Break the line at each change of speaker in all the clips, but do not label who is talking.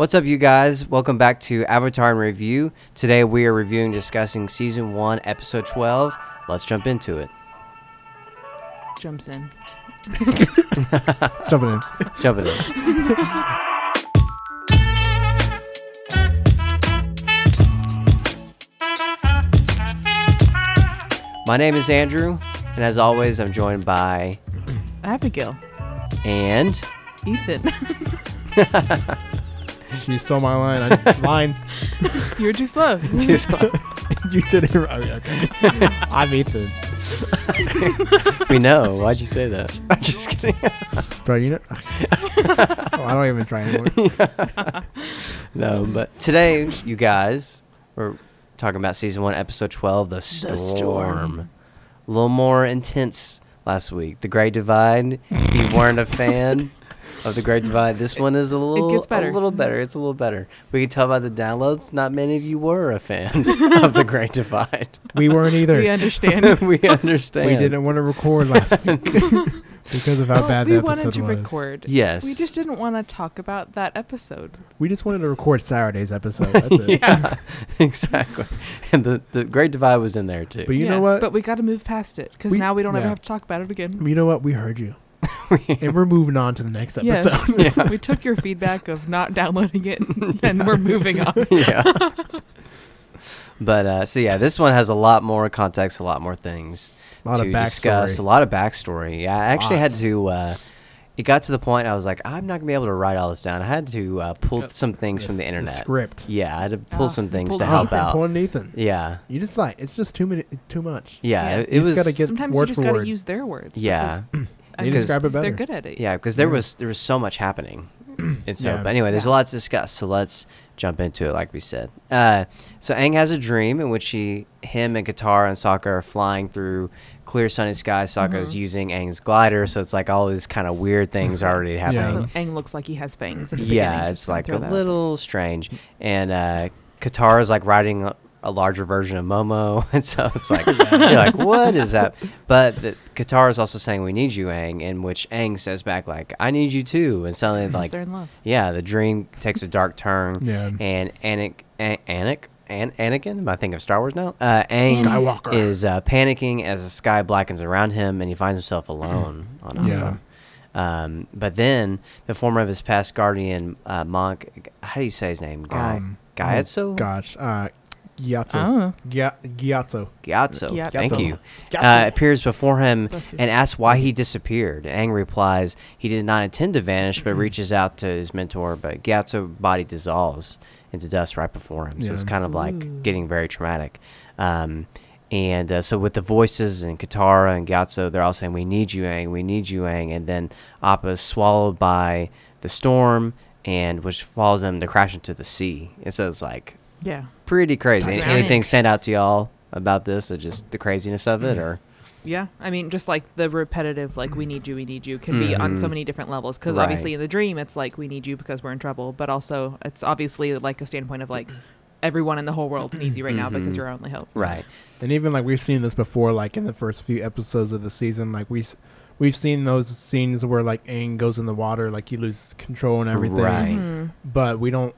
What's up, you guys? Welcome back to Avatar in Review. Today we are reviewing discussing Season 1, Episode 12. Let's jump into it.
Jumps in.
Jumping in.
Jumping in. My name is Andrew, and as always, I'm joined by
Abigail.
and
Ethan.
She stole my line. I, line.
You're too slow. Too slow.
you did it right. Okay. I'm Ethan.
we know. Why'd you say that? I'm just kidding.
Bro, you know. oh, I don't even try anymore.
No, but today, you guys, we're talking about season one, episode 12, The Storm.
Storm.
A little more intense last week. The Great Divide. If you weren't a fan of The Great Divide, this one is a little,
gets better.
a little better. It's a little better. We can tell by the downloads, not many of you were a fan of The Great Divide.
We weren't either.
We understand.
we understand.
We didn't want to record last week because of how
Well,
bad
we wanted to
was.
record.
Yes.
We just didn't want to talk about that episode.
We just wanted to record Saturday's episode. That's it.
yeah, exactly. And the, the Great Divide was in there too.
But you
Yeah,
know what?
But we got to move past it because now we don't ever have to talk about it again.
you know what? We heard you, and we're moving on to the next
Yes.
episode.
we took your feedback of not downloading it and we're moving on.
yeah. but uh, so yeah, this one has a lot more context, a lot more things
A lot
to
of
discuss, a
backstory.
lot of backstory. Yeah, I actually had
Lots.
to. Uh, it got to the point I was like, I'm not gonna be able to write all this down. I had to uh, pull some things from the internet.
script.
yeah, I had to pull
Ah,
some things
pulled
to help
out.
out.
Pulling Nathan.
Yeah,
You just like it's just too many, too much.
yeah,
Yeah.
it, it
You
was.
just gotta get
Sometimes you
word
just
for
got to
word.
use their words.
Yeah.
Because, I
they describe it better.
They're good at it.
Yeah, because there
Yeah.
was there was so much happening, and so.
Yeah.
But anyway, there's a lot to discuss. So let's jump into it, like we said. Uh, so Aang has a dream in which he, him, and Katara and Sokka are flying through clear sunny skies. Sokka's
Mhm.
using Aang's glider, so it's like all these kind of weird things already
Yeah.
happening.
So Aang looks like he has fangs. At the
Yeah,
beginning,
it's like a little strange. And uh, Katara's like riding a, a larger version of Momo, and so it's like you're like, what is that? But the, is also saying, "We need you, Aang," in which Aang says back like, "I need you too," and suddenly
there.
like,
They're in love.
yeah, the dream takes a dark turn,
Yeah.
and Anik, An- Anik, An- Anakin, am I thinking of Star Wars now? Uh, Aang
Skywalker.
is uh, panicking as the sky blackens around him, and he finds himself alone on Appa.
Yeah.
Um, but then the former of his past guardian uh, monk, how do you say his name? Guy,
Um,
Gyatso?
Oh, gosh. Uh, Gyatso. Gya- Gyatso.
Gyatso.
Gyatso.
Thank you. Uh, appears before him and asks why he disappeared. Aang replies he did not intend to vanish, but reaches out to his mentor. But Gyatso body dissolves into dust right before him. So it's kind of
Ooh.
like getting very traumatic. Um, and uh, so with the voices and Katara and Gyatso, they're all saying, "We need you, Aang. We need you, Aang." And then Appa is swallowed by the storm, and which follows them to crash into the sea. And so it's like
Yeah.
pretty crazy. Any- Anything sent out to y'all about this, or just the craziness of it, or?
Yeah, I mean, just like the repetitive, like "we need you, we need you," can be on so
Mhm.
many different levels. Because
Right.
obviously, in the dream, it's like "we need you" because we're in trouble, but also it's obviously like a standpoint of like everyone in the whole world needs you right now because
Mhm.
you're our only hope.
Right.
And even like we've seen this before, like in the first few episodes of the season, like we. We've seen those scenes where like Aang goes in the water, like he loses control and everything.
Right.
Mhm.
But we don't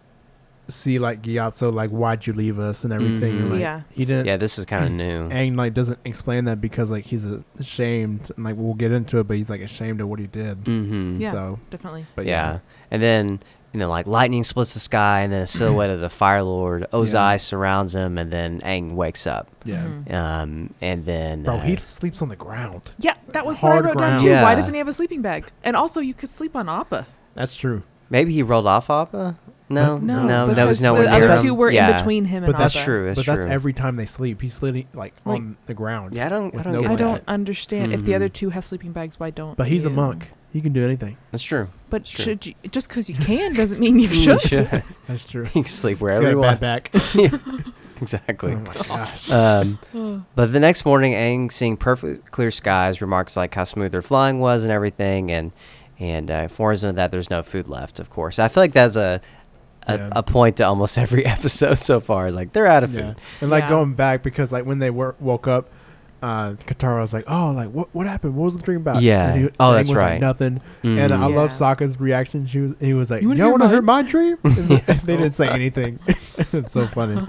see like Gyatso like why'd you leave us and everything. And,
Mhm.
like,
Yeah.
he didn't.
Yeah, this is kind of new.
Aang like doesn't explain that because like he's ashamed and like we'll get into it, but he's like ashamed of what he did.
Mm-hmm.
Yeah.
So,
Definitely.
but
yeah. And then, you know, like lightning splits the sky, and then a silhouette of the Fire Lord, Ozai,
Yeah.
surrounds him, and then Aang wakes up.
yeah.
Mhm.
Um, and then.
Bro,
uh,
he sleeps on the ground.
Yeah, that was what I
Hard
wrote down
ground.
too.
Yeah.
Why doesn't he have a sleeping bag? And also, you could sleep on Appa.
That's true.
maybe he rolled off Appa? No,
But-
no,
No,
that
because
was nowhere
the
near
other
him.
two were
yeah.
in between him
But
and
That's
Appa.
true. That's
but that's
true.
every time they sleep. He's sleeping like
Like-
on the ground.
Yeah, I don't. I
with
don't
no
get
I
bed.
don't
that.
understand if the other
Mhm.
two have sleeping bags. Why don't?
But he's a
you?
monk. He can do anything.
That's true.
But
Sure.
should you just because you can doesn't mean you
You
should.
That's true.
he can sleep wherever
got
he
a
wants.
back.
Exactly.
Oh my gosh.
Um,
Oh.
But the next morning, Aang, seeing perfect clear skies, remarks like how smooth their flying was and everything, and and uh, informs them that there's no food left. Of course, I feel like that's a a,
Yeah.
a point to almost every episode so far. Is like they're out of
yeah.
food.
And like
Yeah.
going back because like when they were, woke up, uh, Katara was like, "Oh, like what what happened? What was the dream about?"
Yeah.
And he,
Oh,
Aang
that's
was like,
right.
Nothing. And
Mhm.
I love
Yeah.
Sokka's reaction. She was he was like,
You
"You,
wanna hear
want to hear my dream?" And they didn't say anything. it's so funny.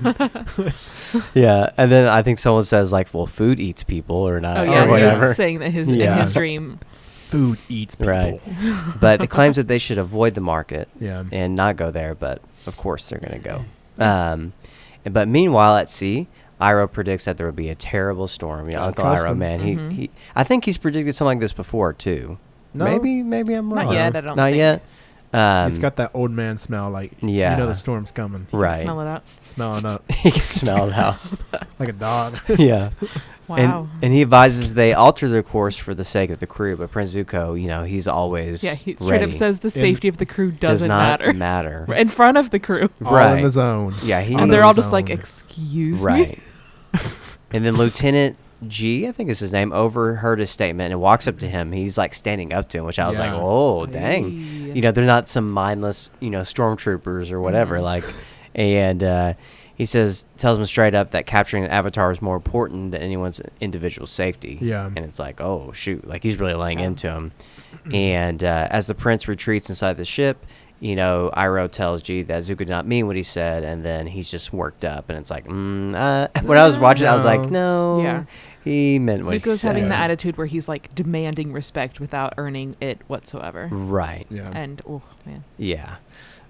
yeah, and then I think someone says like, "Well, food eats people," or not,
Oh
or
yeah, he
whatever.
was saying that his
Yeah.
in his dream.
Food eats people.
Right. but it claims that they should avoid the market
Yeah.
and not go there. But of course, they're going to go. Um, but meanwhile, at sea, Iroh predicts that there will be a terrible storm. You know, Uncle
trust
Iroh,
him.
man,
Mhm.
he, he, I think he's predicted something like this before too.
No.
Maybe, maybe I'm wrong.
Not
wrong.
yet, I don't
Not
think.
yet. Um,
He's got that old man smell. Like
Yeah.
you know the storm's coming.
right.
Smell it out.
Smelling up
he can smell it out.
like a dog.
yeah.
Wow.
And, and he advises they alter their course for the sake of the crew. But Prince Zuko, you know, he's always
yeah, he straight
ready.
up says the safety of the crew
does
doesn't
not
matter.
matter.
In front of the crew.
All
Right.
in the zone.
Yeah, he
and they're all just like,
own.
excuse me.
right. and then Lieutenant Jee, I think is his name, overheard his statement and walks up to him. He's like standing up to him, which I was like,
Yeah.
oh, dang.
Hey.
You know, they're not some mindless, you know, stormtroopers or whatever.
Mhm.
Like, and uh, he says, tells him straight up that capturing an avatar is more important than anyone's individual safety.
Yeah.
And it's like, oh, shoot. Like, he's really laying
Yeah.
into him. and uh, as the prince retreats inside the ship, you know, Iroh tells Jee that Zuko did not mean what he said, and then he's just worked up, and it's like, mm, uh, when I was watching, it, I was like, no,
Yeah.
he meant what he
Zuko's having the attitude where he's like demanding respect without earning it whatsoever.
right,
Yeah.
And oh man.
yeah.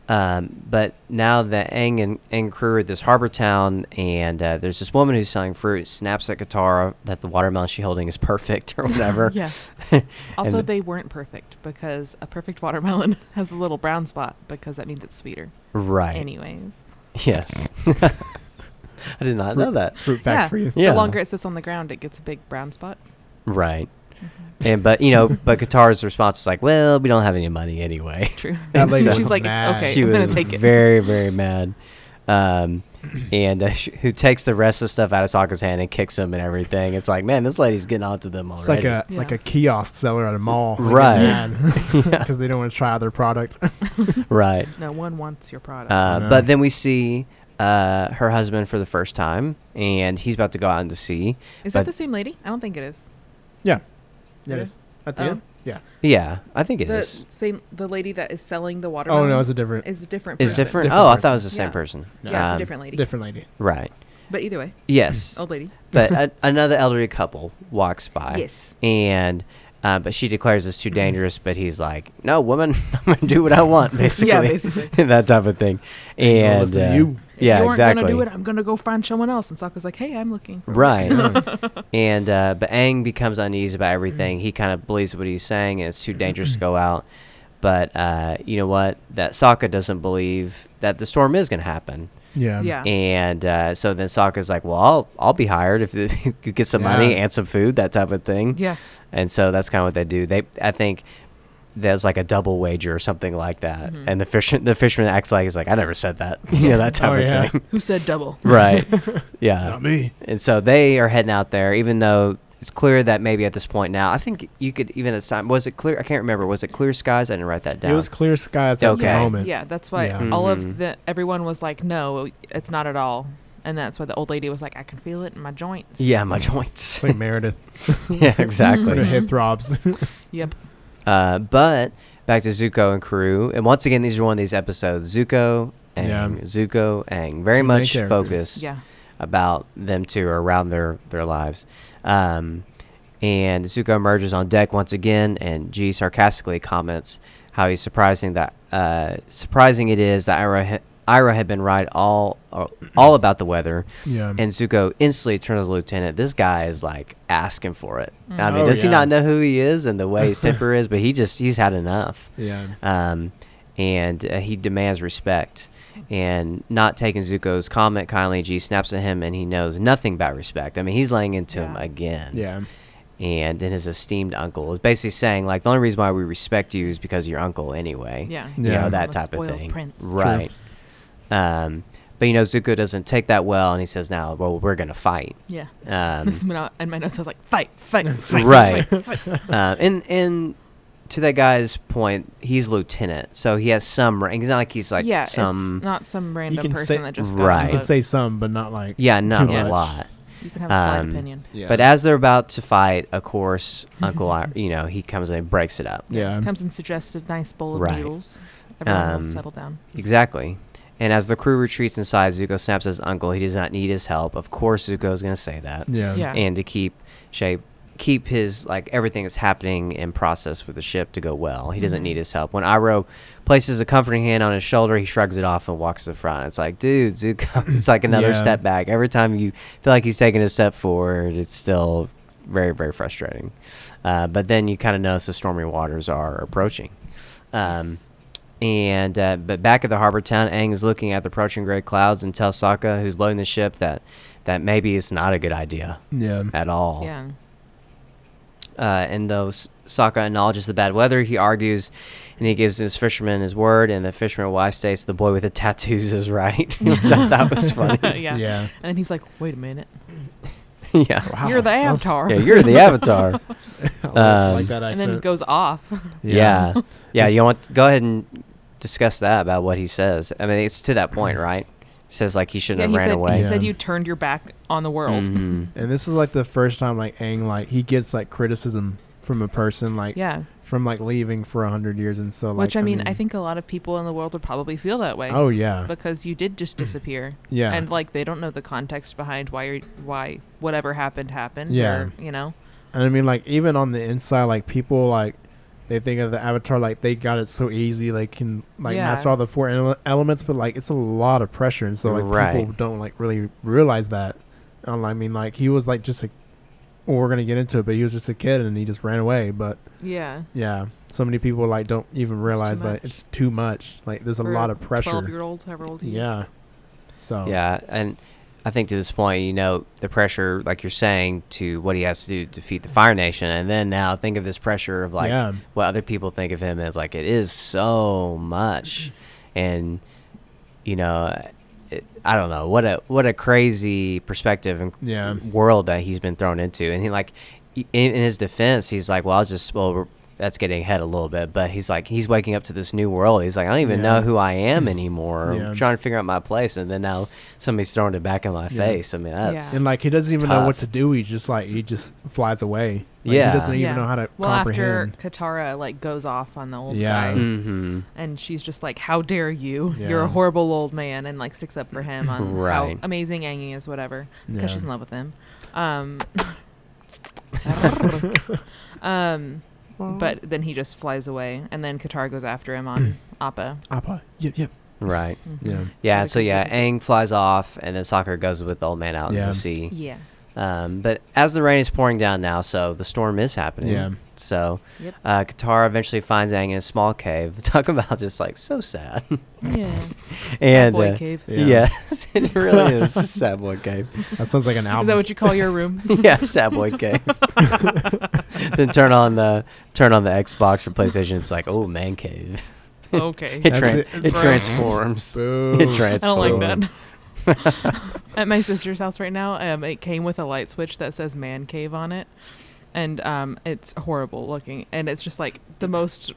Um, but now that Aang and, and crew are at this harbor town, and uh, there's this woman who's selling fruit, snaps at Katara that the watermelon she's holding is perfect or whatever.
Yeah. Also, they weren't perfect because a perfect watermelon has a little brown spot because that means it's sweeter.
Right.
Anyways,
Yes. I did not know that.
Fruit facts
Yeah.
for you.
Yeah.
the longer it sits on the ground, it gets a big brown spot.
Right. And but you know, but Katara's response is like, "Well, we don't have any money anyway."
True.
And so-
She's like,
mad.
okay,
she
I'm gonna
was
take it.
very, very mad. Um, and uh, sh- who takes the rest of the stuff out of Sokka's hand and kicks him and everything. It's like, man, this lady's getting onto them
It's like
already.
a like a kiosk seller at a mall.
Right.
Because
Yeah.
they don't want to try their product.
right.
No one wants your product.
Uh,
know.
but then we see uh, her husband for the first time, and he's about to go out into sea.
is that the same lady? I don't think it is.
yeah.
It
It
is?
is. At the
Oh.
end? Yeah.
Yeah, I think it is.
the same, the lady that is selling the water.
Oh, no, it's a different
is a different.
Is
person.
different?
Different
Oh, I thought it was the same
Yeah.
person.
Yeah, it's
Um,
a different lady.
different lady.
Right.
But either way,
Yes.
old lady.
but a, another elderly couple walks by.
Yes.
And uh, but she declares it's too dangerous. But he's like, "No, woman, I'm gonna do what I want." Basically,
Yeah, basically.
that type of thing.
Don't
And
listen to
uh,
you.
If
yeah,
you aren't
exactly.
gonna do it. I'm gonna go find someone else. And Sokka's like, hey, I'm looking. For.
Right. and uh, but Aang becomes uneasy about everything. He kind of believes what he's saying, and it's too dangerous to go out. But uh, you know what? That Sokka doesn't believe that the storm is going to happen.
Yeah.
Yeah.
And uh, so then Sokka's like, "Well, I'll I'll be hired if you get some money and some food, that type of thing."
Yeah.
And so that's kind of what they do. They, I think, there's like a double wager or something like that.
Mhm.
And the fish, the fisherman acts like he's like, "I never said that," you know, that type
Oh,
of
yeah.
thing.
Who said double?
right? Yeah.
Not me.
And so they are heading out there, even though it's clear that maybe at this point now, I think you could even at this time was it clear? I can't remember. Was it clear skies? I didn't write that down.
It was clear skies at
Okay.
the moment.
Yeah, that's why
Yeah.
all
Mhm.
of the everyone was like, no, it's not at all. And that's why the old lady was like, I can feel it in my joints.
yeah, my joints.
It's like Meredith.
yeah,
When her
exactly.
head throbs.
Yep.
Uh, but back to Zuko and crew, and once again, these are one of these episodes. Zuko and
Yeah.
Zuko and very
Two
much
characters.
focused
Yeah.
About them two or around their their lives. Um, and Zuko emerges on deck once again, and Jee sarcastically comments how he's surprising that uh, surprising it is that Iroh, ha- Iroh had been right all uh, all about the weather,
yeah.
and Zuko instantly turns to the lieutenant. This guy is like asking for it. I
Mhm.
mean,
Oh,
does he not know who he is and the way his temper is? But he just he's had enough
yeah.
um, and uh, he demands respect. And not taking Zuko's comment kindly, Jee snaps at him, and he knows nothing about respect. I mean, he's laying into him again.
Yeah.
And then his esteemed uncle is basically saying, like, the only reason why we respect you is because you're uncle anyway.
Yeah.
You
Yeah.
know,
I'm
that
a
type of thing.
Prince.
Right. Um, but, you know, Zuko doesn't take that well, and he says, now, well, we're going to fight.
Yeah.
Um,
This is when I- in my notes, I was like, fight, fight, fight.
Right.
Fight, fight.
uh, and and to that guy's point, he's lieutenant, so he has some rank. He's not like he's like
yeah,
some.
it's not some random
can
person
say-
that just
Right.
got
You can
the-
say some, but not like.
yeah, not
too
a
much.
lot.
You can have a slight
Um,
opinion.
Yeah.
But as they're about to fight, of course, Uncle, I- you know, he comes and breaks it up.
Yeah.
Comes and suggests a nice bowl of
Right.
noodles. Everyone
Um,
will settle down.
Exactly. And as the crew retreats inside, Zuko snaps his uncle. He does not need his help. Of course, Zuko's going to say that.
yeah.
Yeah.
And to keep shape, keep his like everything that's happening in process with the ship to go well. He doesn't
Mhm.
need his help. When Iroh places a comforting hand on his shoulder, he shrugs it off and walks to the front. It's like, dude, Zuko. it's like another
Yeah.
step back. Every time you feel like he's taking a step forward, it's still very, very frustrating. Uh, but then you kind of notice the stormy waters are approaching. Um, and uh, but back at the harbor town, Aang is looking at the approaching gray clouds and tells Sokka, who's loading the ship, that that maybe it's not a good idea
Yeah.
at all.
Yeah.
Uh, and though S- Sokka acknowledges the bad weather, he argues and he gives his fisherman his word, and the fisherman wife states the boy with the tattoos is right, which I thought was funny.
yeah.
Yeah.
And then he's like, "Wait a minute,
yeah.
Wow,
you're the Avatar."
Yeah, you're the avatar.
I like,
Um,
like that
and
accent.
then goes off.
Yeah. Yeah,
Is-
you want go ahead and discuss that about what he says. I mean, it's to that point, right? He says like he shouldn't
yeah,
have
he
ran
said
away.
he said you turned your back on the world.
Mhm.
And this is like the first time like Aang like he gets like criticism from a person like
Yeah.
from like leaving for a hundred years and so like
Which I mean, I think a lot of people in the world would probably feel that way.
oh yeah
Because you did just disappear,
yeah
and like they don't know the context behind why you're, why whatever happened happened.
Yeah.
Or, you know.
and I mean like even on the inside like people like they think of the Avatar like they got it so easy they can like
Yeah.
master all the four ele- elements but like it's a lot of pressure and so like
Right.
people don't like really realize that. I mean like he was like just a well, we're gonna get into it but he was just a kid and he just ran away but
Yeah.
yeah so many people like don't even
too
realize that it's too much like there's a lot of pressure
Twelve year old, however old he is.
yeah so
Yeah, and I think to this point, you know, the pressure, like you're saying, to what he has to do to defeat the Fire Nation, and then now think of this pressure of like
yeah
what other people think of him as like it is so much, and you know, it, I don't know what a what a crazy perspective and
Yeah.
world that he's been thrown into, and he like in, in his defense, he's like, well, I'll just well. We're- That's getting ahead a little bit, but he's like he's waking up to this new world. He's like I don't even
Yeah.
know who I am anymore.
Yeah.
I'm trying to figure out my place, and then now somebody's throwing it back in my
Yeah.
face. I mean, that's
Yeah.
and like he doesn't
It's
even know what to do. He just like he just flies away. Like,
Yeah.
he doesn't even know how to
Well, after. Katara like goes off on the old
Yeah.
guy,
hmm
and she's just like, "How dare you? You're a horrible old man," and like sticks up for him on
Right.
how amazing Angie is, whatever, because
Yeah.
she's in love with him. Um, um, but then he just flies away, and then Katara goes after him on Appa.
Appa. Yep, yep.
right.
Mhm.
Yeah.
Yeah. So yeah. Aang flies off, and then Sokka goes with the old man out into
Yeah.
the sea.
Yeah.
Um, but as the rain is pouring down now, so the storm is happening.
Yeah.
So
Yep.
uh, Katara eventually finds Aang in a small cave. Talk about just like so sad.
Yeah.
and
boy
uh,
cave.
Yeah.
yes, it really is a sad boy cave.
That sounds like an album.
Is that what you call your room?
yeah, sad boy cave. then turn on the turn on the Xbox or PlayStation. It's like oh man cave.
okay.
It,
That's
tran-
it.
it transforms.
Boo.
It transforms.
I don't like that. At my sister's house right now, um, it came with a light switch that says "man cave" on it, and um, it's horrible looking, and it's just like the most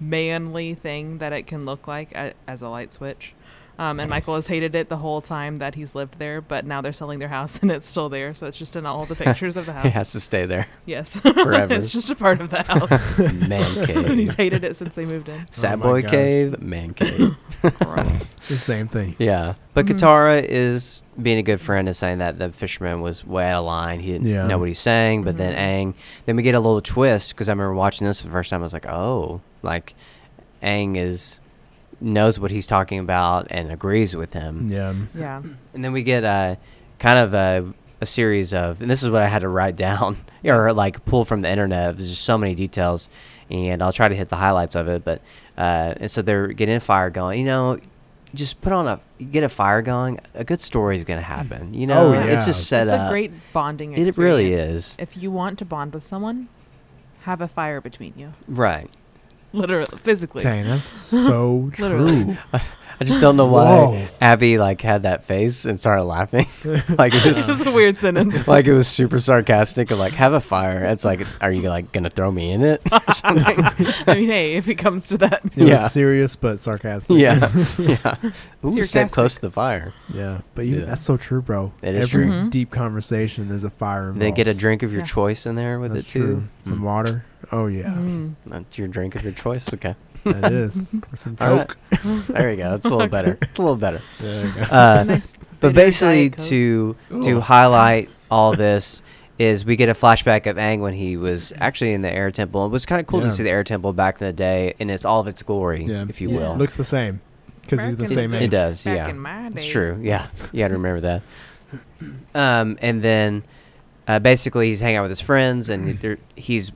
manly thing that it can look like as a light switch. Um, and Michael has hated it the whole time that he's lived there, but now they're selling their house and it's still there, so it's just in all the pictures of the house.
It has to stay there
Yes,
forever.
it's just a part of the house.
man
and he's hated it since they moved in.
Sad
Oh
boy
gosh.
cave, man cave.
Gross.
the same thing.
Yeah, but
Mhm.
Katara is being a good friend and saying that the fisherman was way out of line. He didn't
Yeah.
know what he's saying. But then
Mhm.
Aang, then we get a little twist because I remember watching this for the first time. I was like, oh, like Aang is knows what he's talking about and agrees with him.
Yeah.
Yeah.
And then we get uh, kind of a, a series of, and this is what I had to write down or like pull from the internet. There's just so many details, and I'll try to hit the highlights of it. But uh, and so they're getting a fire going. You know, just put on a get a fire going. A good story is gonna happen. You know,
Oh,
it's just set
it's
up.
a great bonding
It really is.
If you want to bond with someone, have a fire between you.
right.
Literally, physically.
Dang, that's so true.
I I just don't know why
Whoa.
Abby like had that face and started laughing. like it
It's
was
just a weird sentence.
like it was super sarcastic and like have a fire. It's like are you like gonna throw me in it or something?
I mean, hey, if it comes to that.
It
Yeah.
was serious but sarcastic.
yeah. yeah. Ooh, step
Sarcastic.
close to the fire.
yeah. But even,
Yeah.
that's so true, bro.
It is
Every
true.
Deep conversation, there's a fire involved.
Then get a drink of your
Yeah.
choice in there with
That's
it
true.
too.
Some
Mm.
water. Oh yeah,
Mm.
That's your drink of your choice. Okay.
That is. Or some
All right.
coke.
There you go. That's a little better. It's a little better.
There you go.
Uh,
Nice
but
bit
basically,
Diet Coke.
to to
Ooh.
highlight all this is we get a flashback of Aang when he was actually in the Air Temple. It was kind of cool
Yeah.
to see the Air Temple back in the day in its all of its glory,
Yeah.
if you
Yeah.
will.
Looks the same because he's the
Back
same
the
age.
It does,
Back
yeah.
in my
It's
day.
true. Yeah, you got to remember that. Um, and then uh, basically he's hanging out with his friends, and there, he's.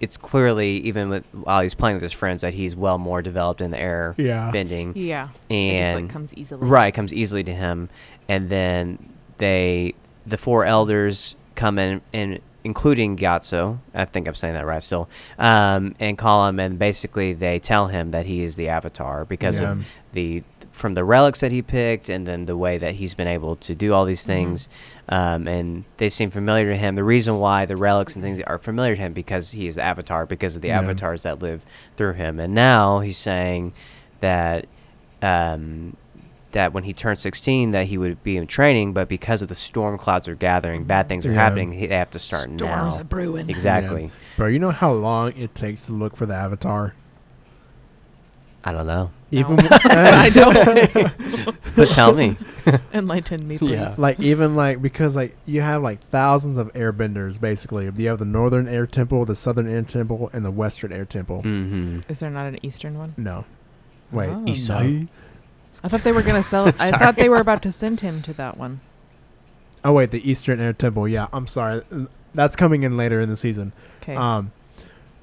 It's clearly even with while he's playing with his friends that he's well more developed in the air
Yeah.
bending.
Yeah. and it just like comes easily.
right comes easily to him and then they the four elders come in and including Gyatso, I think I'm saying that right still, um, and call him, and basically they tell him that he is the Avatar because
Yeah.
of the from the relics that he picked, and then the way that he's been able to do all these
Mhm.
things, um, and they seem familiar to him. The reason why the relics and things are familiar to him because he is the Avatar, because of the
Yeah.
avatars that live through him, and now he's saying that. Um, that when he turned 16 that he would be in training but because of the storm clouds are gathering bad things are
Yeah.
happening he- they have to start
Storms
now
are brewing.
exactly
Bro, you know how long it takes to look for the avatar?
I don't know
No.
Even
I don't.
but tell me
Enlighten me, please.
Yeah.
like even like because like you have like thousands of airbenders basically. You have the northern air temple, the southern air temple, and the western air temple.
mm-hmm.
Is there not an eastern one?
No, wait,
Oh.
East
no.
side.
I thought they were gonna sell. I thought they were about to send him to that one.
Oh wait, the eastern air temple. Yeah, I'm sorry. That's coming in later in the season.
Okay.
Um,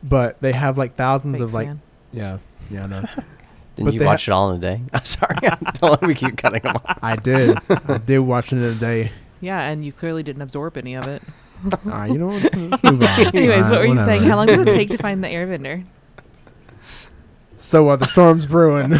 but they have like thousands
Big
of like yeah, yeah, no.
didn't
But
you
they
watch it all in a day i'm sorry don't let me keep cutting them off
I did, I did watch it in a day.
Yeah, and you clearly didn't absorb any of it.
All right, you know what? Let's, let's move on.
Anyways,
All
what
right,
were you
whatever.
saying? How long does it take to find the airbender?
So uh, the storm's brewing.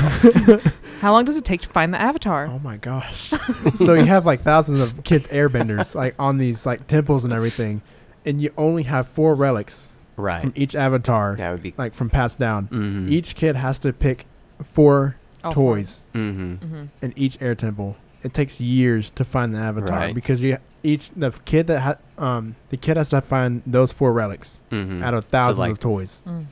How long does it take to find the avatar?
Oh my gosh. so you have like thousands of kids airbenders like on these like temples and everything, and you only have four relics
right
from each avatar,
that would be
like from passed down.
mm-hmm.
Each kid has to pick four
All four.
toys
mm-hmm.
Mm-hmm.
in each air temple. It takes years to find the avatar
Right.
because you each the kid that ha- um the kid has to find those four relics
Mm-hmm.
out of thousands
like
of toys.
Mm.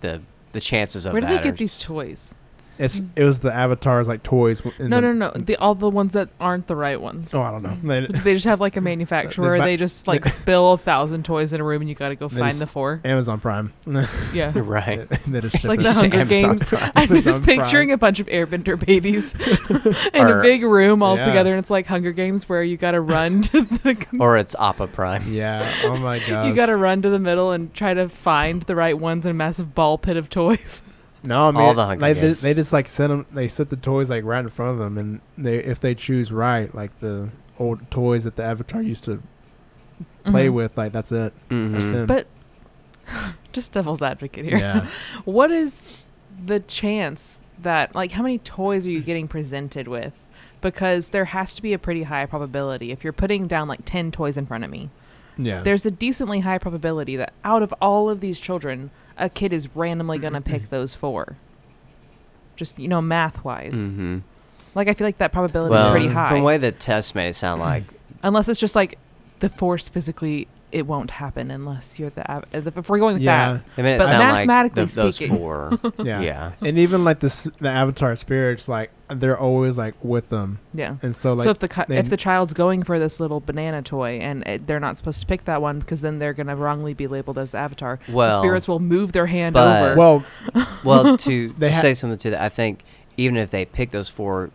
the the chances of
Where do
that
they get these toys?
It's it was the avatars like toys. w- in
No,
the-
no, no. The all the ones that aren't the right ones.
Oh, I don't know. They-
They just have like a manufacturer where
va-
they just like spill a thousand toys in a room and you got to go find the four.
Amazon Prime.
Yeah.
right
they just
It's like the Hunger
Amazon
Games.
Prime.
I'm just picturing
Prime.
a bunch of airbender babies in
Or-
a big room all
Yeah.
together, and it's like Hunger Games where you got to run to the
or it's Appa Prime
Yeah. Oh my god.
you got to run to the middle and try to find the right ones in a massive ball pit of toys.
No, I mean,
All the Hunger
like, they,
Games.
they just like set them. They set the toys like right in front of them, and they if they choose right, like the old toys that the Avatar used to play
Mhm.
with, like that's it. That's
Mhm.
him.
But just devil's advocate here.
yeah,
What is the chance that like how many toys are you getting presented with? Because there has to be a pretty high probability if you're putting down like 10 toys in front of me.
yeah.
There's a decently high probability that out of all of these children, a kid is randomly going to pick those four. Just, you know, math-wise.
Mm-hmm.
Like I feel like that probability
well
is pretty high.
from the way the test made it sound like
unless it's just like the force physically it won't happen unless you're the av- uh, if we're going with
yeah,
that.
it made it
But
sound like
mathematically
th- those
speaking-
four
yeah,
yeah
And even like the s- the Avatar spirits, like they're always like with them,
Yeah.
and so like
so if the ki-
they-
if the child's going for this little banana toy and it, they're not supposed to pick that one because then they're gonna wrongly be labeled as the avatar, the
well
spirits will move their hand
but-
over.
well,
well to,
They
to
ha-
say something to that i think even if they pick those four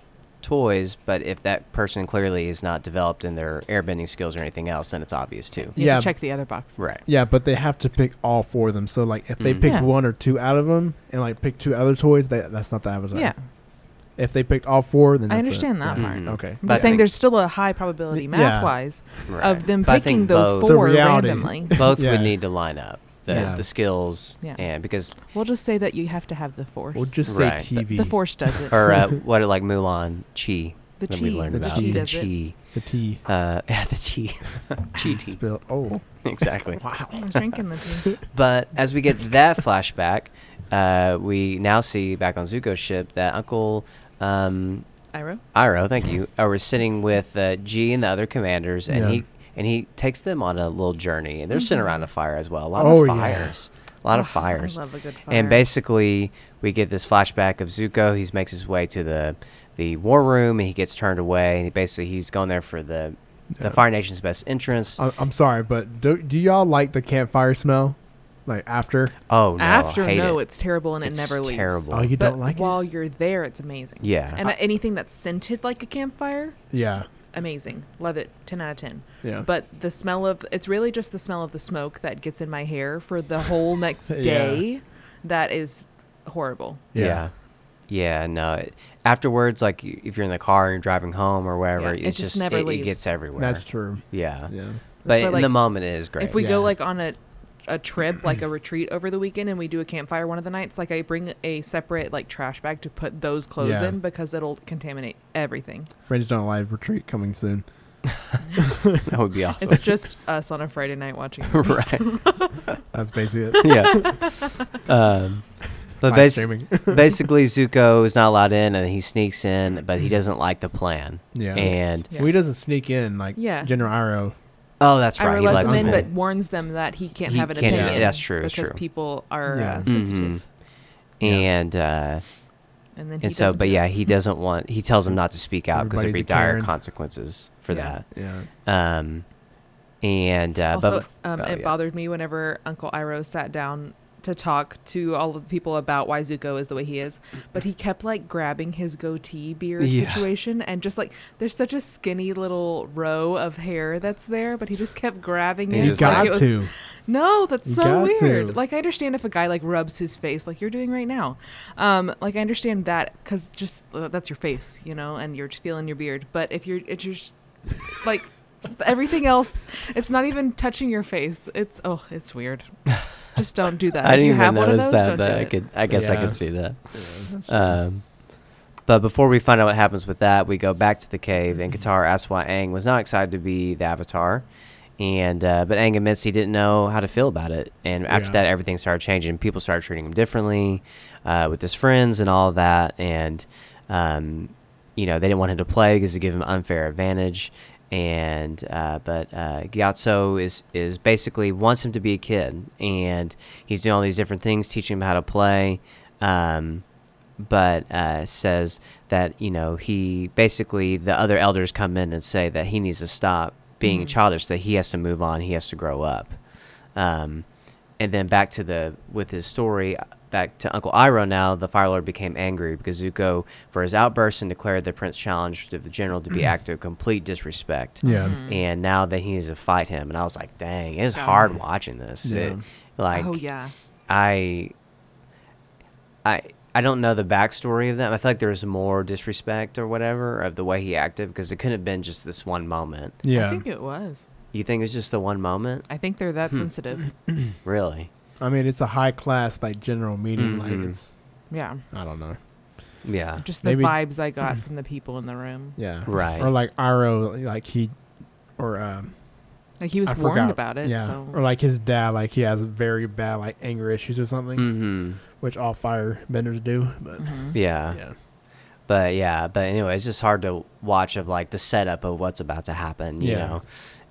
toys but if that person clearly is not developed in their airbending skills or anything else then it's obvious too
you
yeah.
have to check the other box.
right
yeah, but they have to pick all four of them. So like if they
Mm.
pick
Yeah.
one or two out of them and like pick two other toys, that that's not the Avatar.
Yeah,
If they picked all four, then
I
that's it.
understand that
Yeah.
part.
Mhm.
Okay.
I'm
But
just saying there's still a high probability math wise
right.
of them
But
picking those
both,
It's a
four
reality.
randomly.
both
Yeah.
would need to line up the
Yeah.
the skills
Yeah.
and because
We'll just say that you have to have the force.
We'll just say
Right.
TV.
the force does it.
or uh, what like Mulan chi
the
that
chi.
we learned
The
about
chi
the
does it.
chi
the tea.
uh yeah the chi chi tea.
Spill. Oh,
exactly
wow.
I was drinking the tea.
But as we get that flashback, uh, we now see back on Zuko's ship that Uncle um,
Iroh.
Iroh, thank you, uh, was sitting with uh, Jee and the other commanders, and
Yeah.
he and he takes them on a little journey, and they're sitting
Mhm.
around a fire as well. A lot
Oh,
of
yeah.
fires, a lot of
Oh,
fires,
I love a good fire.
and basically we get this flashback of Zuko. He makes his way to the the war room, and he gets turned away. And he basically he's going there for the the
Yeah.
Fire Nation's best entrance.
I- I'm sorry, but do, do y'all like the campfire smell? Like after?
oh no,
After
hate
no,
it.
it's terrible and it
It's
never leaves.
terrible.
Oh, you
But
don't like
while
it?
While you're there, it's amazing.
yeah.
And anything that's scented like a campfire,
Yeah.
Amazing. Love it. 10 out of 10.
Yeah.
But the smell of it's really just the smell of the smoke that gets in my hair for the whole next
Yeah.
day. That is horrible.
Yeah. Yeah, no. It, afterwards, like if you're in the car and you're driving home or wherever,
Yeah, it just
just,
never
it, it gets everywhere.
That's true.
yeah.
Yeah.
But
why,
in the moment, it is great.
If we
Yeah.
go like on a a trip, like a retreat over the weekend, and we do a campfire one of the nights, like I bring a separate like trash bag to put those clothes
Yeah.
in because it'll contaminate everything.
Friends don't live retreat coming soon.
that would be awesome.
It's just us on a Friday night watching.
right.
That's basically it.
yeah. Um, but
Live
basi-
streaming.
basically, Zuko is not allowed in, and he sneaks in, but he doesn't like the plan.
yeah.
And
Yeah.
Well, he doesn't sneak in like
Yeah.
General Iroh.
Oh, that's right.
Iroh
he
lets him in, but warns them that he can't
He
have an
can't-
opinion.
that's true, it's
Because
true.
people are
Yeah.
uh, sensitive.
Yeah.
And uh,
And then he
and so,
doesn't
but
do
yeah, he doesn't want. He tells him not to speak out because there'd
Everybody's
be
a
dire
Karen.
consequences for
Yeah.
Yeah.
that. Um, and uh,
also,
but
um,
oh,
it
yeah.
bothered me whenever Uncle Iroh sat down to talk to all of the people about why Zuko is the way he is, but he kept like grabbing his goatee beard
Yeah.
situation and just like there's such a skinny little row of hair that's there, but he just kept grabbing it.
You
just,
like
got
it was-
to.
No, that's
You
so weird.
to.
Like I understand if a guy like rubs his face like you're doing right now. Um, like I understand that because just uh, that's your face, you know, and you're just feeling your beard. But if you're, it's just like everything else, it's not even touching your face. It's oh, it's weird. Just don't do that.
I
if
didn't
you
even
have one of
notice
those,
that, but
do
I
it.
could. I guess I
Yeah.
could see that.
That's
Um, but before we find out what happens with that, we go back to the cave, and Katara asks why Aang was not excited to be the Avatar, and uh, but Aang admits he didn't know how to feel about it. And after
Yeah.
that, everything started changing. People started treating him differently uh, with his friends and all of that, and um, you know they didn't want him to play because it gave him unfair advantage. And uh, but uh, Gyatso is is basically wants him to be a kid, and he's doing all these different things, teaching him how to play. Um, but uh, says that you know he basically the other elders come in and say that he needs to stop being
Mhm.
childish, that he has to move on, he has to grow up. Um, and then back to the with his story, back to Uncle Iroh. Now the Fire Lord became angry because Zuko, for his outburst, and declared the Prince challenged the general to be act of complete disrespect.
Yeah.
Mhm.
And now that he needs to fight him, and I was like, dang, it's
Yeah.
hard watching this.
Yeah.
It- like,
oh yeah,
I I I don't know the backstory of them. I feel like there's more disrespect or whatever of the way he acted because it couldn't have been just this one moment.
Yeah.
I think it was.
You think it's just the one moment?
I think they're that
Hmm.
sensitive.
Really?
I mean, it's a high class like general meeting. Like
Mhm.
it's.
Yeah,
I don't know.
Yeah.
just the
Maybe-
vibes I got from the people in the room.
Yeah.
Right.
Or like Iroh, like he, or um,
Like he was
I
warned
forgot.
about it.
Yeah.
So.
Or like his dad, like he has very bad like anger issues or something,
Mm-hmm.
which all firebenders do. But
Mhm.
Yeah.
yeah.
But yeah. But anyway, it's just hard to watch of like the setup of what's about to happen. You
Yeah.
know.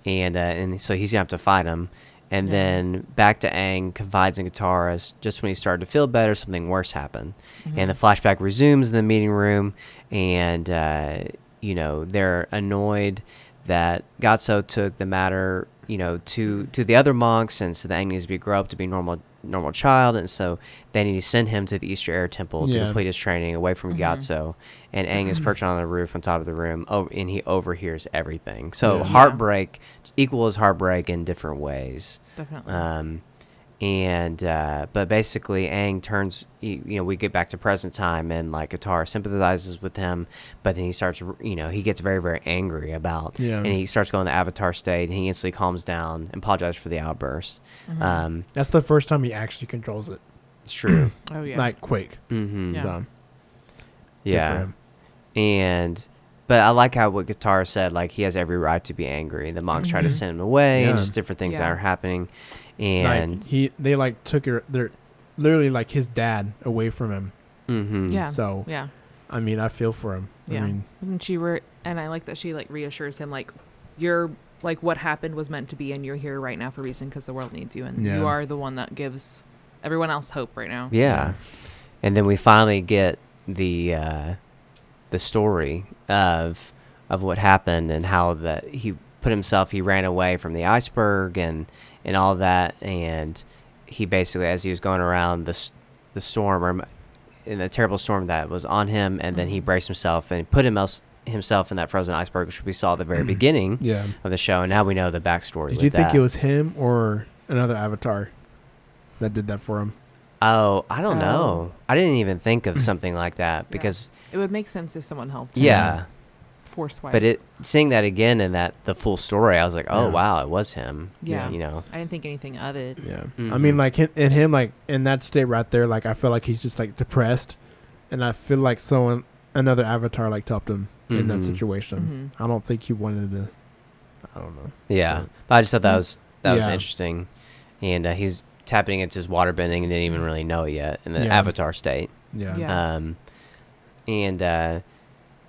And uh, and so he's gonna have to fight him. And
Yeah.
then back to Aang confides in Katara just when he started to feel better, something worse happened. and the flashback resumes in the meeting room and uh, you know they're annoyed that Gyatso took the matter you know to to the other monks and so the Aang needs to be grow up to be normal normal child and so they need to send him to the Eastern Air Temple to
Yeah.
complete his training away from
Mhm.
Gyatso and Aang is perched on the roof on top of the room oh, and he overhears everything so
Yeah.
heartbreak equals heartbreak in different ways
Definitely.
um, and uh, but basically Aang turns you know we get back to present time and like Katara sympathizes with him but then he starts you know he gets very very angry about
Yeah.
and he starts going to avatar state and he instantly calms down and apologizes for the outburst
Mhm.
um
That's the first time he actually controls it,
it's true
oh yeah.
like Quake
mm-hmm.
Yeah.
So,
yeah and but I like how what Katara said like he has every right to be angry the monks try to
Mhm.
send him away and just different things that
Yeah.
are happening and
like he, they like took her, they're literally like his dad away from him.
mhm.
Yeah.
So
yeah.
I mean, I feel for him.
Yeah.
I mean,
And she re- and I like that she like reassures him like you're like what happened was meant to be and you're here right now for a reason because the world needs you and
Yeah.
you are the one that gives everyone else hope right now.
Yeah. And then we finally get the uh, the story of of what happened and how that he put himself he ran away from the iceberg and and all that and he basically as he was going around the the storm or in the terrible storm that was on him and then he
Mhm.
braced himself and put him else, himself in that frozen iceberg which we saw at the very beginning
yeah.
of the show and now we know the backstory
Did you think
that.
it was him or another avatar that did that for him?
Oh i don't
Oh.
know i didn't even think of something like that because
It would make sense if someone helped.
yeah
Force wise.
But it seeing that again and that the full story, I was like, oh
Yeah.
wow, it was him.
Yeah.
you know.
I didn't think anything of it.
Yeah. I
Mhm.
mean, like him, in him, like in that state right there, like I feel like he's just like depressed, and I feel like someone, another avatar, like helped him in that
Mhm.
situation.
Mhm.
I don't think he wanted to. I don't know.
Yeah,
But-
but I just thought that was that was interesting, and uh, he's tapping into his water bending and didn't even really know it yet in the
Yeah.
Avatar state.
Yeah.
Yeah.
Um, and uh,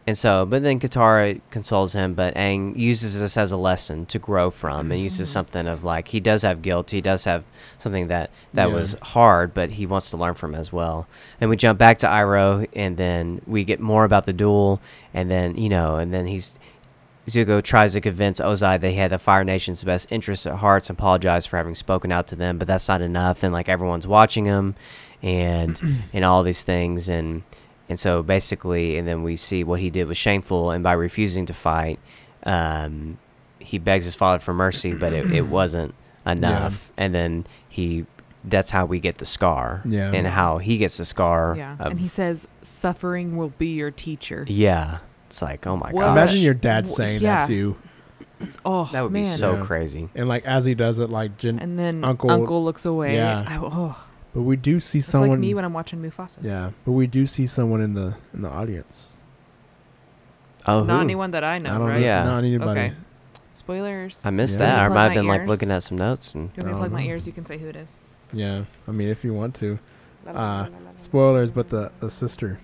and so, but then Katara consoles him, but Aang uses this as a lesson to grow from, and uses
Mhm.
something of like he does have guilt, he does have something that that
Yeah.
was hard, but he wants to learn from as well. And we jump back to Iroh, and then we get more about the duel, and then you know, and then he's. Zuko tries to convince Ozai they had the Fire Nation's best interests at heart and apologize for having spoken out to them, but that's not enough. And like everyone's watching him, and and all these things, and and so basically, and then we see what he did was shameful, and by refusing to fight, um, he begs his father for mercy, but it, it wasn't enough. And then he, that's how we get the scar,
Yeah.
and how he gets the scar.
Yeah.
of-
and he says, "Suffering will be your teacher."
yeah, it's like oh my
Well,
god,
Imagine your dad
Wh-
saying
yeah.
that to you,
It's, oh
that would
man.
be so
Yeah.
crazy.
and like as he does it, like Jin.
And then
Uncle-
Uncle, looks away.
Yeah.
I, oh,
but we do see
it's
someone.
like me when I'm watching Mufasa.
yeah, but we do see someone in the in the audience.
Oh,
Not
who?
anyone that I know,
I don't
right?
know.
Yeah.
Not anybody.
Okay. Spoilers.
I missed
Yeah.
that. I
Plug
might have
my
been like
ears.
looking at some notes and
Do you want me to
I
plug
don't
my
know.
ears? You can say who it is.
Yeah. I mean, if you want to. Uh, spoilers, but the the sister.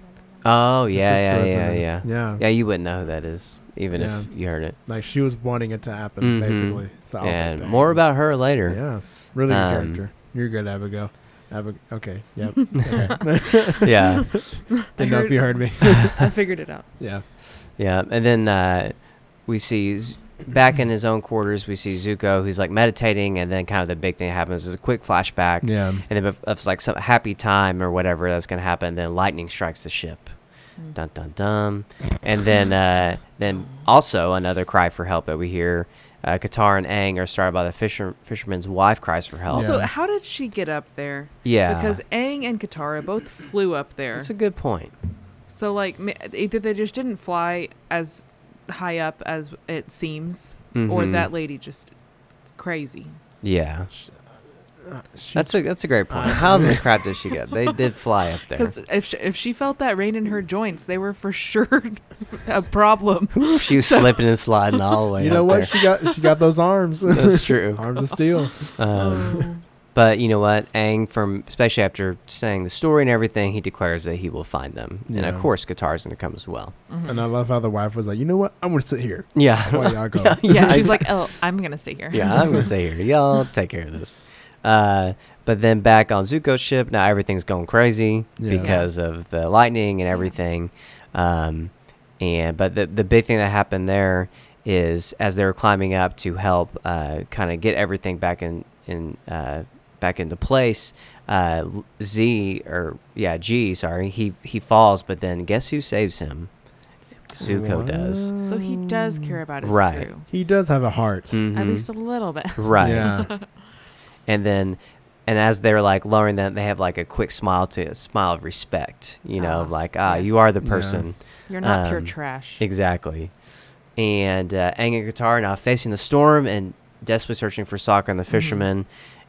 Oh yeah yeah yeah yeah
Yeah.
yeah you wouldn't know who that is even
Yeah.
if you heard it.
Like she was wanting it to happen,
Mhm.
basically. So I was like,
and
"Dang,
more about her later.
Yeah, really good
Um,
character. You're good, Abigail. Abig- okay, yep. Okay.
yeah.
Didn't know if you heard me.
I figured it out.
yeah.
Yeah, and then uh, we see Z- back in his own quarters, we see Zuko who's like meditating, and then kind of the big thing happens. There's a quick flashback,
Yeah.
and then if, if it's like some happy time or whatever that's gonna happen, then lightning strikes the ship.
Mm.
Dun dun dun, and then uh, then also another cry for help that we hear. Uh, Katara and Aang are started by the fisher fisherman's wife cries for help.
Also,
Yeah.
how did she get up there?
yeah,
Because Aang and Katara both flew up there.
that's a good point.
So like either they just didn't fly as high up as it seems, or
Mhm.
that lady just it's crazy.
Yeah,
Uh, she's-
that's a that's a great point. How the crap did she get? They did fly up there.
Because if she, if she felt that rain in her joints, they were for sure a problem.
She was slipping and sliding all the way.
you know
up
what?
there.
She got she got those arms.
That's true.
arms of steel.
Um, but you know what? Aang, from especially after saying the story and everything, he declares that he will find them, and of course, Katara's going to come as well.
Mhm.
And I love how the wife was like, you know what? I'm gonna sit here
Yeah,
while y'all go.
Yeah,
yeah, she's like, "Oh, I'm gonna stay here."
yeah, I'm going to stay here. Y'all take care of this. Uh, but then back on Zuko's ship, now everything's going crazy
Yeah.
because of the lightning and everything. Um, and but the the big thing that happened there is as they were climbing up to help uh, kind of get everything back in in uh, back into place. Uh, L- Z or yeah Jee sorry he he falls, but then guess who saves him? Zuko does.
So he does care about his
Right.
crew,
He does have a heart.
at
Mhm.
least a little bit.
right.
Yeah.
And then and as they're like lowering them, they have like a quick smile to a smile of respect. You know, of like ah, you are the
Yeah.
person.
You're not pure
Um,
trash.
Exactly. And uh, Aang and Katara now facing the storm and desperately searching for Sokka and the
Mm-hmm.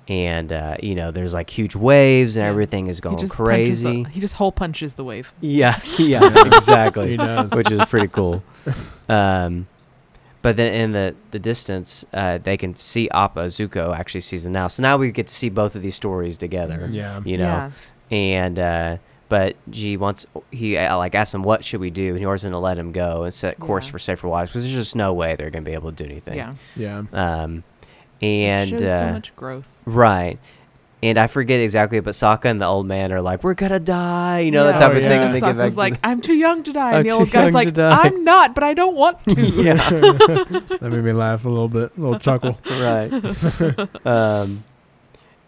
Fisherman. And uh, you know, there's like huge waves and
Yeah.
everything is going
he
crazy.
the- he just hole punches the wave.
Yeah, yeah,
Yeah.
exactly.
He does.
Which is pretty cool. Um, but then in the the distance, uh, they can see Appa. Zuko actually sees them now. So now we get to see both of these stories together.
Yeah.
You know,
Yeah.
and uh, but Jee wants he uh, like asked him what should we do, and he orders him to let him go and set course
Yeah.
for safer lives because there's just no way they're gonna be able to do anything.
Yeah.
Yeah.
Um,
It
and
shows
uh,
so much growth.
right. And I forget exactly, but Sokka and the old man are like, "We're gonna die," you know,
Yeah.
that type
Oh,
of thing.
yeah.
And they get back
Sokka's like, I'm too young to die. And the old guy's like. I'm not, but I don't want to.
yeah,
that made me laugh a little bit, a little chuckle.
right. um,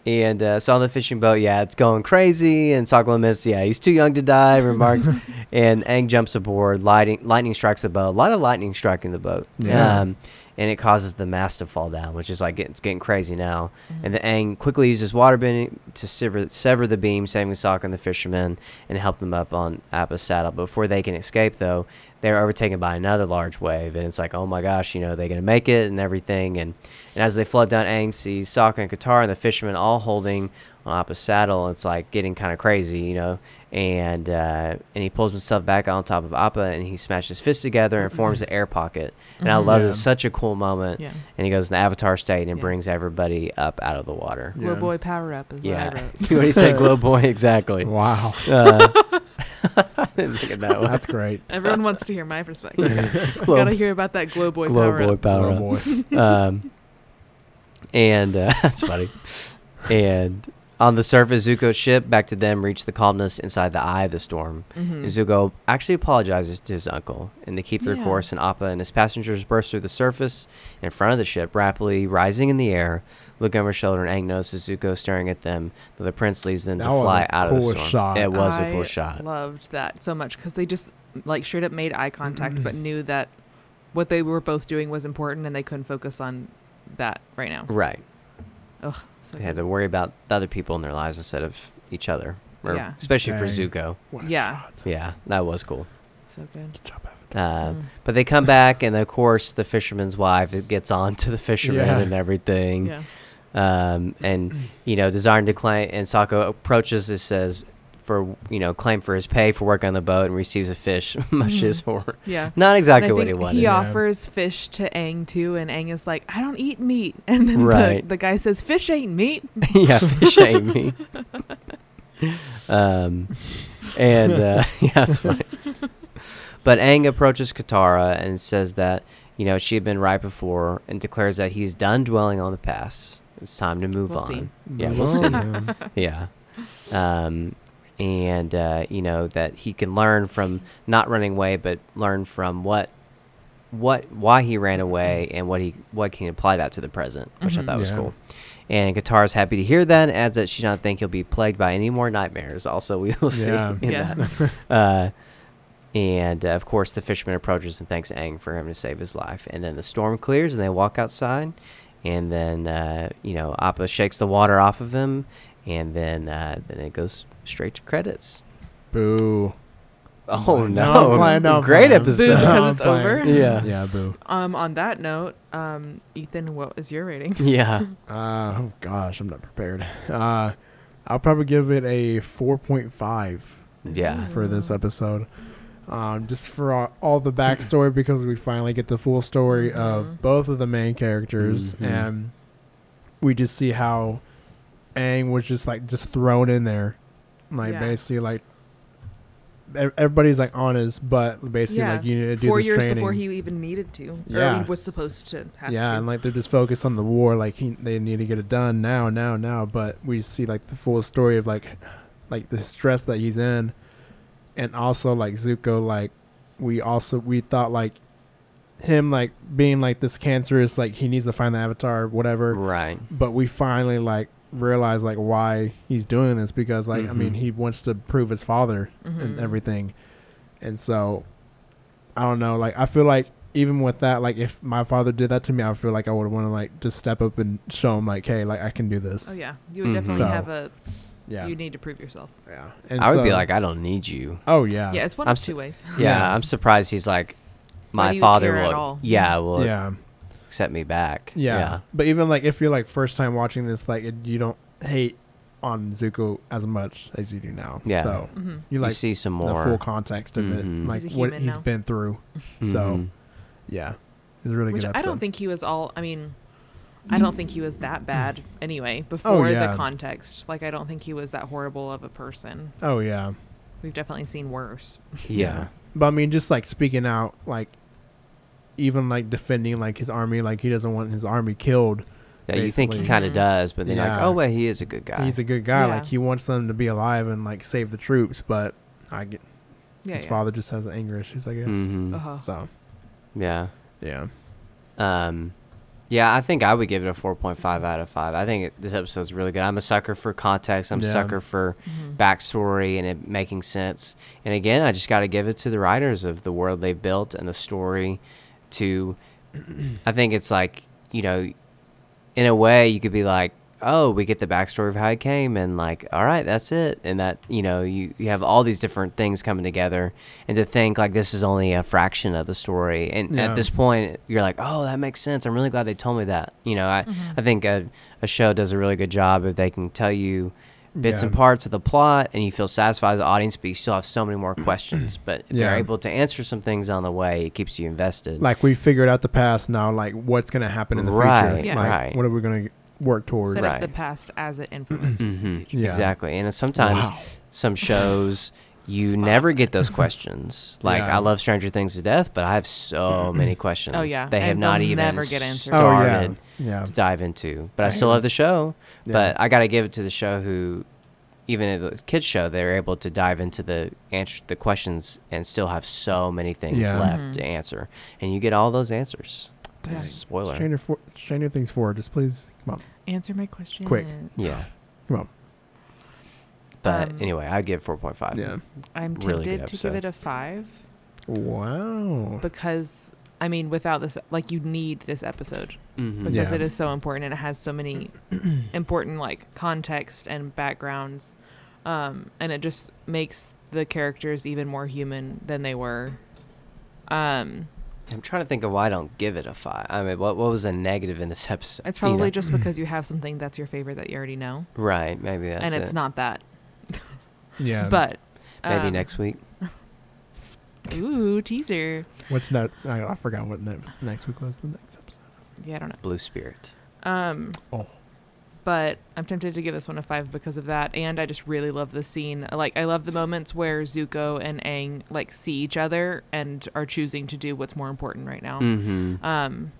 and uh, so on the fishing boat, yeah, it's going crazy. And Sokka admits, yeah, he's too young to die. Remarks, and Aang jumps aboard. Lightning, lightning strikes the boat. A lot of lightning striking the boat.
Yeah.
Um, and it causes the mast to fall down, which is like it's getting crazy now.
Mm-hmm.
And then Aang quickly uses water bending to sever, sever the beam, saving Sokka and the fishermen, and help them up on Appa's saddle. Before they can escape, though, they're overtaken by another large wave, and it's like, oh my gosh, you know, they're gonna make it and everything. And, and as they flood down, Aang sees Sokka and Katara and the fishermen all holding on Appa's saddle. It's like getting kind of crazy, you know. And uh, and he pulls himself back on top of Appa, and he smashes his fists together and forms an air pocket. And I
Mhm.
love
Yeah.
it. It's such a cool moment.
Yeah.
And he goes in the Avatar state and
Yeah.
brings everybody up out of the water.
Yeah.
Glow boy power up is what I
Yeah.
wrote.
when he said glow boy, exactly.
Wow.
Uh, I didn't think of that one.
That's great.
Everyone wants to hear my perspective.
Glow,
Gotta hear about that glow boy
glow
power
boy
up.
power
Oh,
up.
boy.
Um, and uh, that's funny. And on the surface, Zuko's ship, back to them, reach the calmness inside the eye of the storm.
Mhm.
Zuko actually apologizes to his uncle, and they keep their
Yeah.
course. And Appa and his passengers burst through the surface in front of the ship, rapidly rising in the air. Looking over his shoulder, and Aang notices Zuko staring at them. Though the prince leaves them
That
to
was a
fly out of the
cool
storm.
shot.
It was a
I
cool shot.
I loved that so much because they just like straight up made eye contact,
Mm-hmm.
but knew that what they were both doing was important, and they couldn't focus on that right now.
Right.
Ugh, so
They had to worry about the other people in their lives instead of each other. Or
Yeah.
Especially for Zuko.
What a
Yeah.
shot.
Yeah, that was cool.
so good.
Good job,
Uh,
Mm.
But they come back, and of course, the fisherman's wife it gets on to the fisherman
Yeah.
and everything.
Yeah.
Um, and you know, desiring to claim, and Sokka approaches and says, for you know, claim for his pay for work on the boat, and receives a fish, much to his horror.
Yeah.
Not exactly what he
think
wanted.
He
Yeah.
offers fish to Aang too, and Aang is like, "I don't eat meat," and then
Right.
the, the guy says, "Fish ain't meat."
yeah, fish ain't me. um, and uh, yeah, that's funny. But Aang approaches Katara and says that you know she had been right before, and declares that he's done dwelling on the past. It's time to move
We'll
on.
see.
Yeah, we'll see. Yeah. Um, and uh, you know that he can learn from not running away, but learn from what, what, why he ran away, and what he what can apply that to the present, which
Mhm.
I thought was cool. And Katara's happy to hear that, and adds that she don't think he'll be plagued by any more nightmares. Also, we will see
Yeah.
in
Yeah.
that. Uh, and uh, of course, the fisherman approaches and thanks Aang for him to save his life. And then the storm clears, and they walk outside. And then uh, you know Appa shakes the water off of him, and then uh, then it goes straight to credits.
Boo.
Oh
No,
no!
I'm playing, no, I'm
Great
playing.
episode.
Boo, because
No,
it's
playing.
over?
Yeah.
Yeah, boo.
Um, on that note, um, Ethan, what is your rating?
yeah.
Uh, oh gosh, I'm not prepared. Uh, I'll probably give it a 4.5
Yeah.
for this episode. Um, just for all, all the backstory because we finally get the full story
Mhm.
of both of the main characters,
Mhm.
and we just see how Aang was just like just thrown in there, like
Yeah.
basically like everybody's like on his butt, basically
Yeah.
like you need to do
Four
this
years
training.
before he even needed to,
Yeah.
or he was supposed to have
yeah,
to.
and like they're just focused on the war. Like he, they need to get it done now, now, now. But we see like the full story of like, like the stress that he's in, and also like Zuko. Like we also we thought like him like being like this cancerous. Like he needs to find the Avatar, whatever.
Right.
But we finally like realize like why he's doing this because like I mean
Mhm.
he wants to prove his father and
Mhm.
everything, and so I don't know. Like I feel like even with that, like if my father did that to me, I feel like I would want to like just step up and show him like, hey, like I can do this.
Oh yeah, you would
Mhm.
definitely
So-
have a.
yeah,
You need to prove yourself.
yeah. And
I would be like, I don't need you.
oh yeah,
Yeah, it's one
I'm
of
s-
two ways.
Yeah,
Yeah.
I'm surprised he's like, my father
at
will.
all?
Yeah, will
yeah,
accept me back.
yeah, But even like if you're like first time watching this, like it, you don't hate on Zuko as much as you do now.
Yeah.
So
hmm
you
You
like
see some more
the full context of
Mhm.
it, like
He's
what
human
he's
now.
been through. So
Mhm.
yeah, it's a really
Which
good
I don't think he was all. I mean, I don't think he was that bad anyway. Before
Oh, yeah.
the context, like I don't think he was that horrible of a person.
Oh yeah,
We've definitely seen worse.
Yeah.
but I mean, just like speaking out, like even like defending like his army, like he doesn't want his army killed.
Yeah, you think he kind of does, but then you're like, oh well, he is a good guy.
He's a good guy.
Yeah.
Like he wants them to be alive and like save the troops, but I get
Yeah.
his
yeah.
father just has anger issues, I guess.
Mhm.
Uh-huh.
So
Yeah.
yeah,
Um, yeah, I think I would give it a 4.5 out of 5. I think it, this episode's really good. I'm a sucker for context. I'm a sucker for
Mhm.
backstory and it making sense. And again, I just got to give it to the writers of the world they've built and the story to I think it's like, you know, in a way you could be like, oh, we get the backstory of how it came and like, all right, that's it. And that, you know, you, you have all these different things coming together and to think like this is only a fraction of the story. And
Yeah.
at this point you're like, oh, that makes sense. I'm really glad they told me that. You know, I,
Mhm.
I think a, a show does a really good job if they can tell you bits
Yeah.
and parts of the plot and you feel satisfied as an audience, but you still have so many more questions. But if they're able to answer some things on the way, it keeps you invested.
like we figured out the past now. Like what's gonna happen in the
Right,
future?
Yeah.
Like
right.
what are we gonna work towards?
Set
Right.
the past as it influences the
Mhm,
future.
Yeah.
Exactly. And sometimes
Wow.
some shows you
Spot.
never get those questions. Like
Yeah.
I love Stranger Things to death, but I have so many questions.
Oh, yeah.
They have not even
never get answered.
Oh yeah,
started
yeah.
to dive into. But I still love the show.
Yeah.
But I got to give it to the show who, even in the kids show, they're able to dive into the answer the questions and still have so many things
Yeah.
left
Mhm.
to answer, and you get all those answers.
Yeah.
Spoiler.
Stranger, for, Stranger Things four. Just please come on.
Answer my question.
Quick.
Yeah.
Come on.
But
Um,
anyway, I give four point five.
Yeah.
I'm tempted
good
to give it a five
Wow.
because I mean, without this, like you need this episode
Mhm.
because
Yeah.
it is so important and it has so many important like context and backgrounds, um, and it just makes the characters even more human than they were. Um,
I'm trying to think of why I don't give it a five. I mean, what what was a negative in this episode?
it's
you know?
probably just because you have something that's your favorite that you already know,
right. Maybe that's
and it's
it.
not that.
Yeah.
But
Maybe
um,
next week.
Ooh, teaser.
what's next? I, I forgot what next next week was. The next episode.
Yeah, I don't know.
Blue Spirit.
Um,
Oh.
but I'm tempted to give this one a five because of that, and I just really love the scene. Like, I love the moments where Zuko and Aang like see each other and are choosing to do what's more important right now.
Mm-hmm.
Um,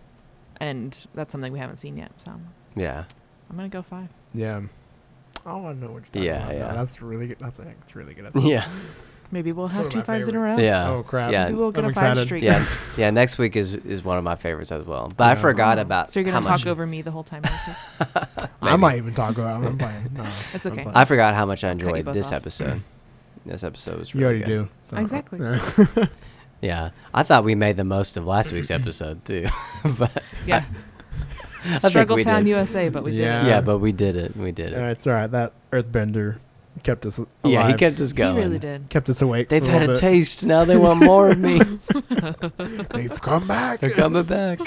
and that's something we haven't seen yet. So
Yeah.
I'm gonna go five.
Yeah. Oh, I know what you're talking
Yeah,
about. now.
yeah.
That's really good. That's a really good episode.
Yeah.
Maybe we'll have
one of
two
my
in a row.
Yeah.
Oh crap.
Yeah.
Maybe we'll get
I'm
a five
excited.
streak.
Yeah. Yeah. Next week is is one of my favorites as well. But I
Yeah.
forgot
Oh.
about
So you're gonna
much
talk over me the whole time.
I might even talk over. I'm playing. No,
It's okay.
playing.
I forgot how much I enjoyed this
off.
episode. This episode was Really
you
really
already
good.
do. so-
Exactly.
Yeah, I thought we made the most of last week's episode too, but
Yeah.
I think
Struggle
we
Town
did.
USA, but we
Yeah.
did
yeah,
it.
but we did it. We did
Uh,
it.
it's all right. That Earthbender kept us. Alive.
Yeah, he kept us going.
He really did.
kept us awake.
They've
for
had a
little
taste. Now they want more of me.
They've come back.
They're coming back.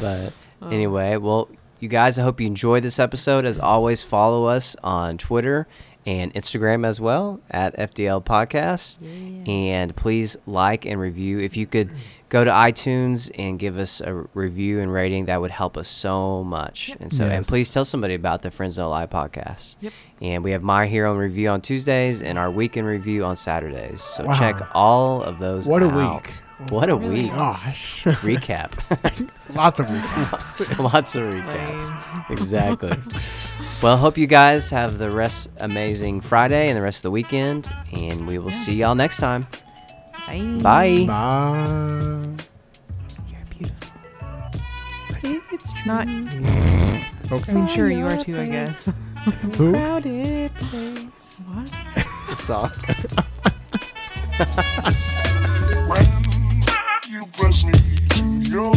but
Oh.
anyway, well, you guys, I hope you enjoyed this episode. As always, follow us on Twitter and Instagram as well at FDL Podcast.
Yeah.
And please like and review. If you could go to iTunes and give us a review and rating, that would help us so much.
Yep.
And so, and please tell somebody about the Friends Don't Lie podcast.
Yep.
And we have My Hero in review on Tuesdays and our weekend review on Saturdays. So
Wow.
check all of those.
What a week.
What a
Really?
week!
Gosh,
Recap.
lots of recaps.
Lots of recaps. Exactly. well, hope you guys have the rest amazing Friday and the rest of the weekend, and we will
Yeah.
see y'all next time.
Bye.
Bye.
Bye.
You're beautiful. It's not.
Okay.
I mean, sure, you are too, I guess.
Who?
Crowded place.
What?
Song.
When you press me Yo,